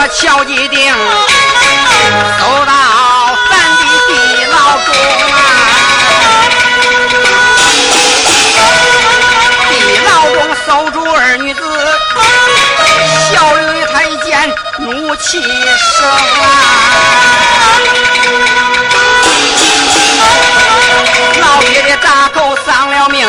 我敲一钉，走到咱的地牢中啊，地牢中守住二女子，小女太监怒气生啊。老爷的大狗丧了命。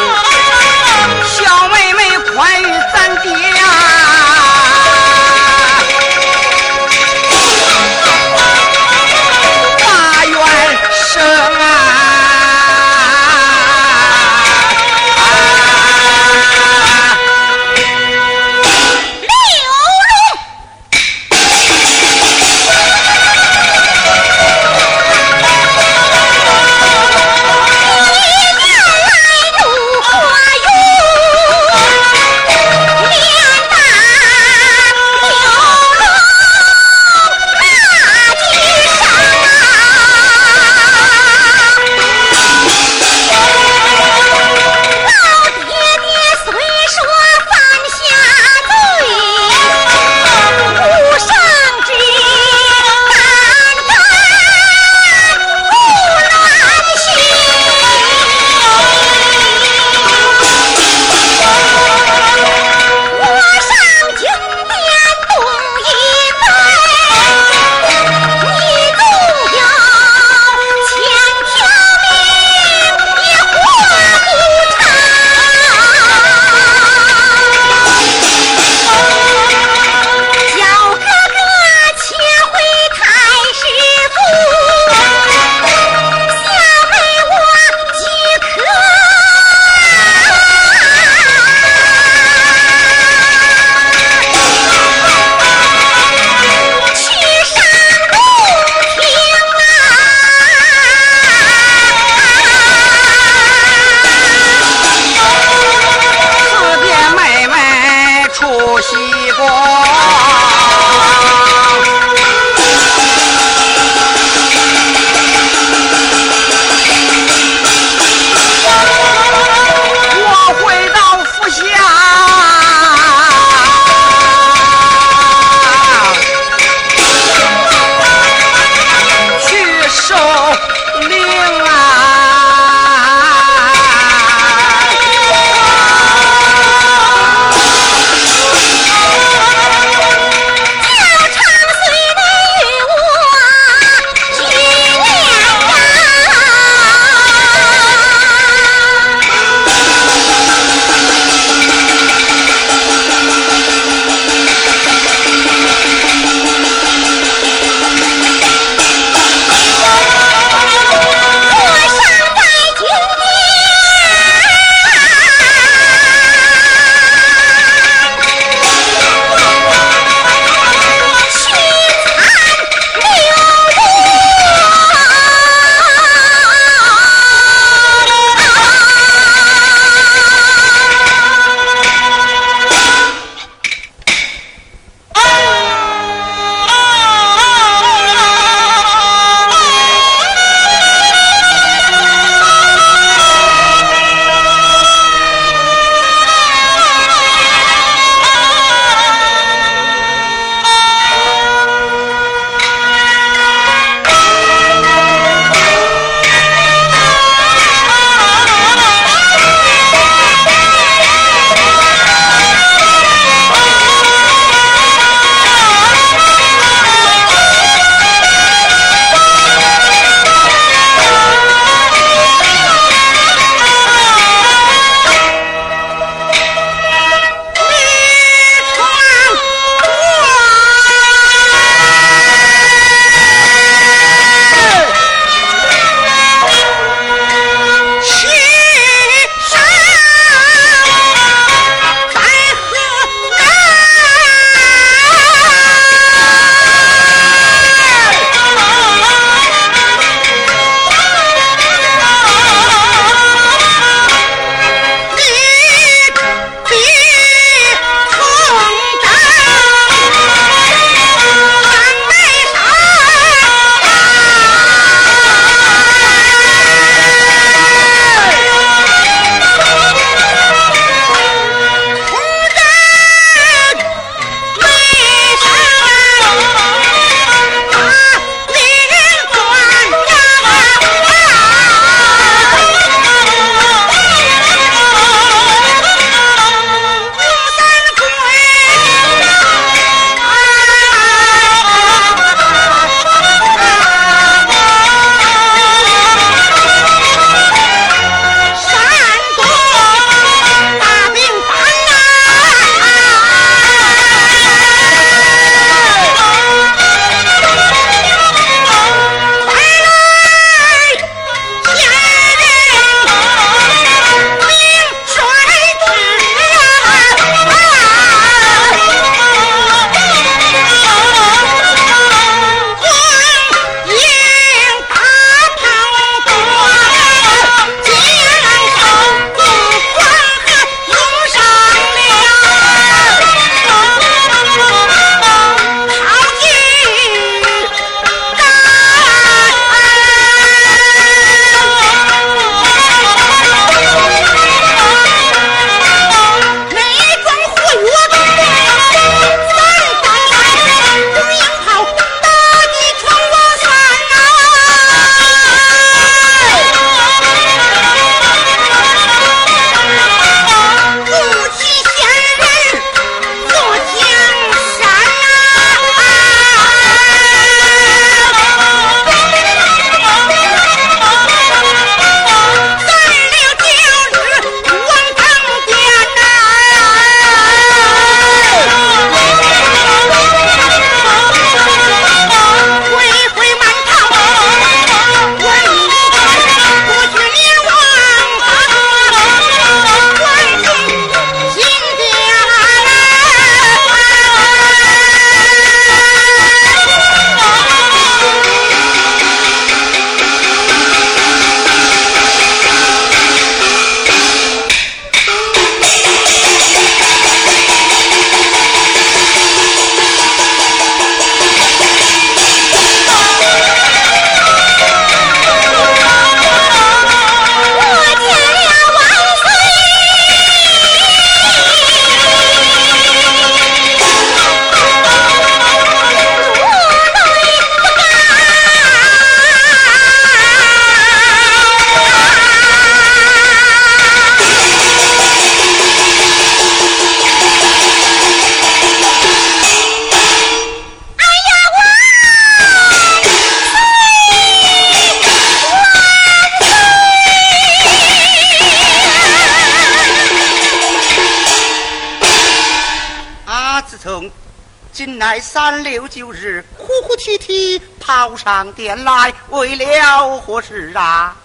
三六九日哭哭啼啼跑上殿来为了何事啊？